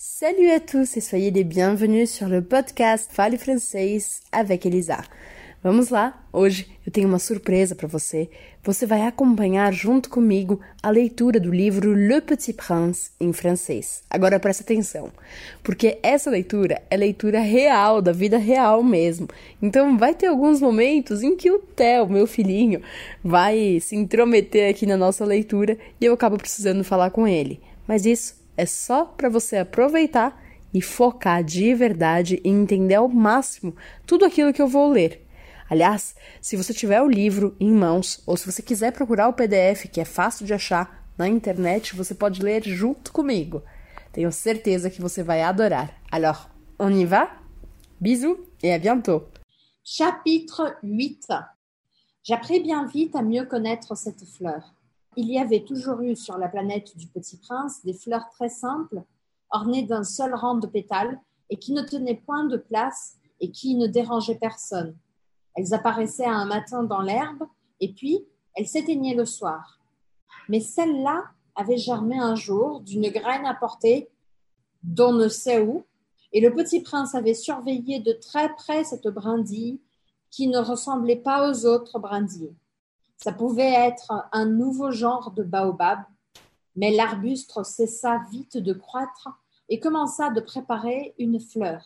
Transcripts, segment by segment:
Salut à tous e soyez les bienvenus sur le podcast Fale Francês avec Elisa. Vamos lá? Hoje eu tenho uma surpresa para você. Você vai acompanhar junto comigo a leitura do livro Le Petit Prince em francês. Agora presta atenção, porque essa leitura é leitura real, da vida real mesmo. Então vai ter alguns momentos em que o Theo, meu filhinho, vai se intrometer aqui na nossa leitura e eu acabo precisando falar com ele. Mas isso é só para você aproveitar e focar de verdade e entender ao máximo tudo aquilo que eu vou ler. Aliás, se você tiver o livro em mãos ou se você quiser procurar o PDF, que é fácil de achar na internet, você pode ler junto comigo. Tenho certeza que você vai adorar. Alors, on y va? Bisous et à bientôt. Chapitre 8 J'appris bien vite à mieux connaître cette fleur. Il y avait toujours eu sur la planète du Petit Prince des fleurs très simples, ornées d'un seul rang de pétales et qui ne tenaient point de place et qui ne dérangeaient personne. Elles apparaissaient un matin dans l'herbe et puis elles s'éteignaient le soir. Mais celle-là avait germé un jour d'une graine apportée d'on ne sait où, et le petit prince avait surveillé de très près cette brindille qui ne ressemblait pas aux autres brindilles. Ça pouvait être un nouveau genre de baobab, mais l'arbuste cessa vite de croître et commença de préparer une fleur.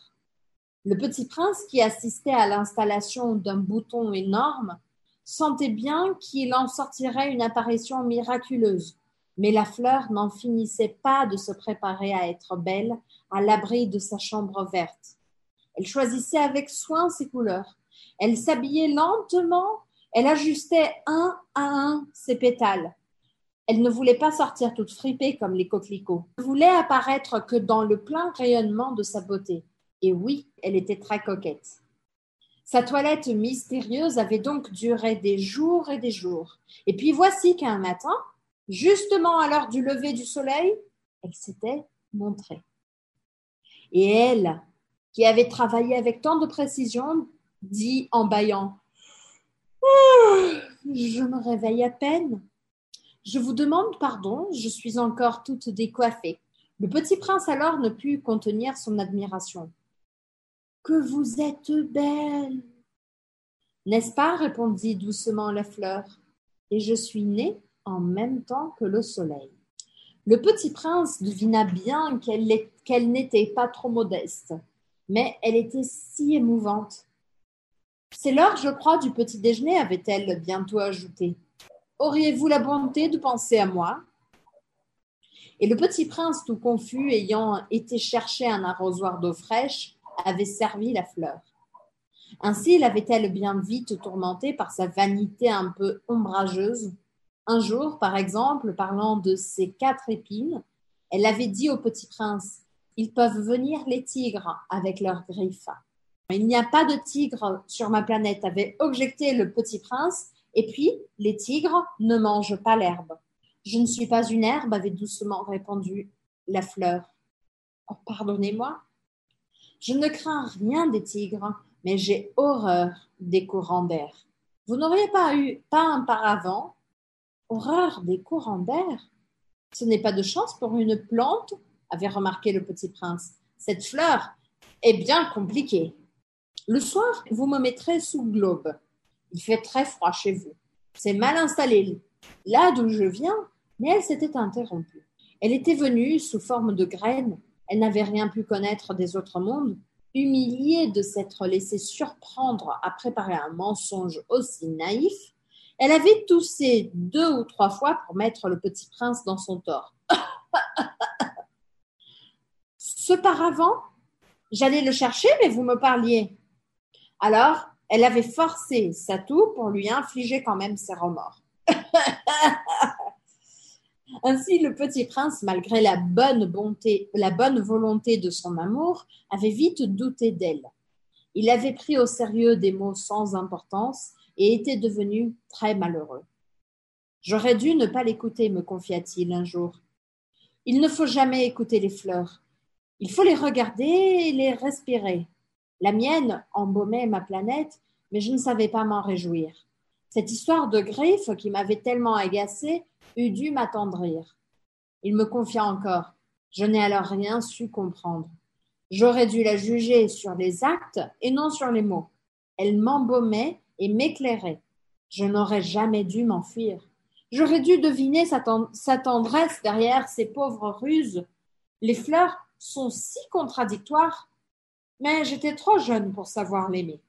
Le petit prince, qui assistait à l'installation d'un bouton énorme, sentait bien qu'il en sortirait une apparition miraculeuse, mais la fleur n'en finissait pas de se préparer à être belle à l'abri de sa chambre verte. Elle choisissait avec soin ses couleurs. Elle s'habillait lentement elle ajustait un à un ses pétales. Elle ne voulait pas sortir toute fripée comme les coquelicots. Elle voulait apparaître que dans le plein rayonnement de sa beauté. Et oui, elle était très coquette. Sa toilette mystérieuse avait donc duré des jours et des jours. Et puis voici qu'un matin, justement à l'heure du lever du soleil, elle s'était montrée. Et elle, qui avait travaillé avec tant de précision, dit en bâillant je me réveille à peine. Je vous demande pardon, je suis encore toute décoiffée. Le petit prince alors ne put contenir son admiration. Que vous êtes belle. N'est-ce pas répondit doucement la fleur. Et je suis née en même temps que le soleil. Le petit prince devina bien qu'elle n'était pas trop modeste, mais elle était si émouvante c'est l'heure, je crois, du petit déjeuner, avait-elle bientôt ajouté. Auriez-vous la bonté de penser à moi? Et le petit prince, tout confus, ayant été chercher un arrosoir d'eau fraîche, avait servi la fleur. Ainsi l'avait-elle bien vite tourmentée par sa vanité un peu ombrageuse? Un jour, par exemple, parlant de ses quatre épines, elle avait dit au petit prince Ils peuvent venir les tigres avec leurs griffes. Il n'y a pas de tigre sur ma planète, avait objecté le petit prince. Et puis, les tigres ne mangent pas l'herbe. Je ne suis pas une herbe, avait doucement répondu la fleur. Oh, pardonnez-moi. Je ne crains rien des tigres, mais j'ai horreur des courants d'air. Vous n'auriez pas eu pas un paravent? Horreur des courants d'air? Ce n'est pas de chance pour une plante, avait remarqué le petit prince. Cette fleur est bien compliquée. Le soir, vous me mettrez sous globe. Il fait très froid chez vous. C'est mal installé là d'où je viens, mais elle s'était interrompue. Elle était venue sous forme de graine. Elle n'avait rien pu connaître des autres mondes. Humiliée de s'être laissée surprendre à préparer un mensonge aussi naïf, elle avait toussé deux ou trois fois pour mettre le petit prince dans son tort. Ce paravent, j'allais le chercher, mais vous me parliez. Alors, elle avait forcé sa toux pour lui infliger quand même ses remords. Ainsi, le petit prince, malgré la bonne bonté, la bonne volonté de son amour, avait vite douté d'elle. Il avait pris au sérieux des mots sans importance et était devenu très malheureux. J'aurais dû ne pas l'écouter, me confia-t-il un jour. Il ne faut jamais écouter les fleurs. Il faut les regarder et les respirer. La mienne embaumait ma planète, mais je ne savais pas m'en réjouir. Cette histoire de griffes qui m'avait tellement agacée eût dû m'attendrir. Il me confia encore. Je n'ai alors rien su comprendre. J'aurais dû la juger sur les actes et non sur les mots. Elle m'embaumait et m'éclairait. Je n'aurais jamais dû m'enfuir. J'aurais dû deviner sa, tendresse derrière ses pauvres ruses. Les fleurs sont si contradictoires, mais j'étais trop jeune pour savoir l'aimer.